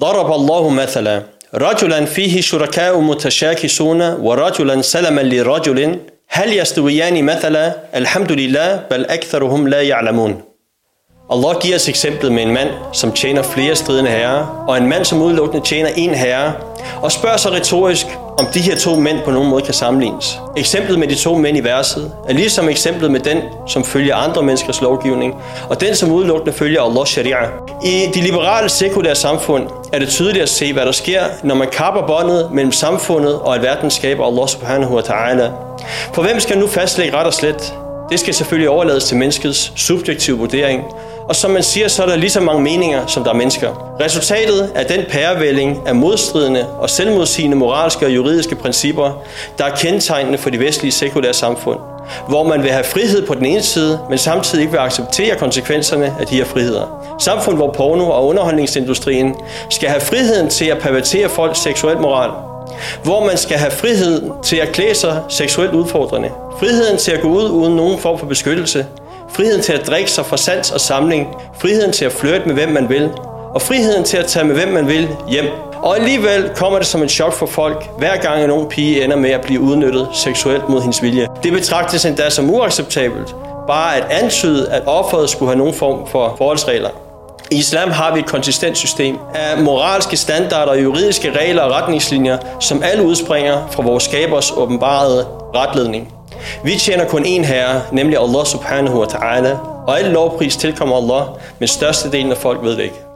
ضرب الله مثلا رجلا فيه شركاء متشاكسون ورجلا سلما لرجل هل يستويان مثلا الحمد لله بل أكثرهم لا يعلمون Allah giver os eksemplet med en mand, som tjener flere stridende herrer, og en mand, som udelukkende tjener en herre, og spørger så retorisk, om de her to mænd på nogen måde kan sammenlignes. Eksemplet med de to mænd i verset er ligesom eksemplet med den, som følger andre menneskers lovgivning, og den, som udelukkende følger Allahs sharia. I de liberale sekulære samfund er det tydeligt at se, hvad der sker, når man kapper båndet mellem samfundet og alverdens skaber Allah subhanahu wa ta'ala. For hvem skal nu fastlægge ret og slet? Det skal selvfølgelig overlades til menneskets subjektive vurdering, og som man siger, så er der lige så mange meninger, som der er mennesker. Resultatet er den pærevælling af modstridende og selvmodsigende moralske og juridiske principper, der er kendetegnende for de vestlige sekulære samfund, hvor man vil have frihed på den ene side, men samtidig ikke vil acceptere konsekvenserne af de her friheder. Samfund, hvor porno- og underholdningsindustrien skal have friheden til at pervertere folks seksuel moral, hvor man skal have frihed til at klæde sig seksuelt udfordrende, friheden til at gå ud uden nogen form for beskyttelse, friheden til at drikke sig fra sans og samling, friheden til at flirte med hvem man vil, og friheden til at tage med hvem man vil hjem. Og alligevel kommer det som et chok for folk, hver gang en ung pige ender med at blive udnyttet seksuelt mod hendes vilje. Det betragtes endda som uacceptabelt, bare at antyde, at offeret skulle have nogen form for forholdsregler. I islam har vi et konsistent system af moralske standarder, juridiske regler og retningslinjer, som alle udspringer fra vores skabers åbenbarede retledning. Vi tjener kun én herre, nemlig Allah subhanahu wa ta'ala, og al lovpris tilkommer Allah, men størstedelen af folk ved det ikke.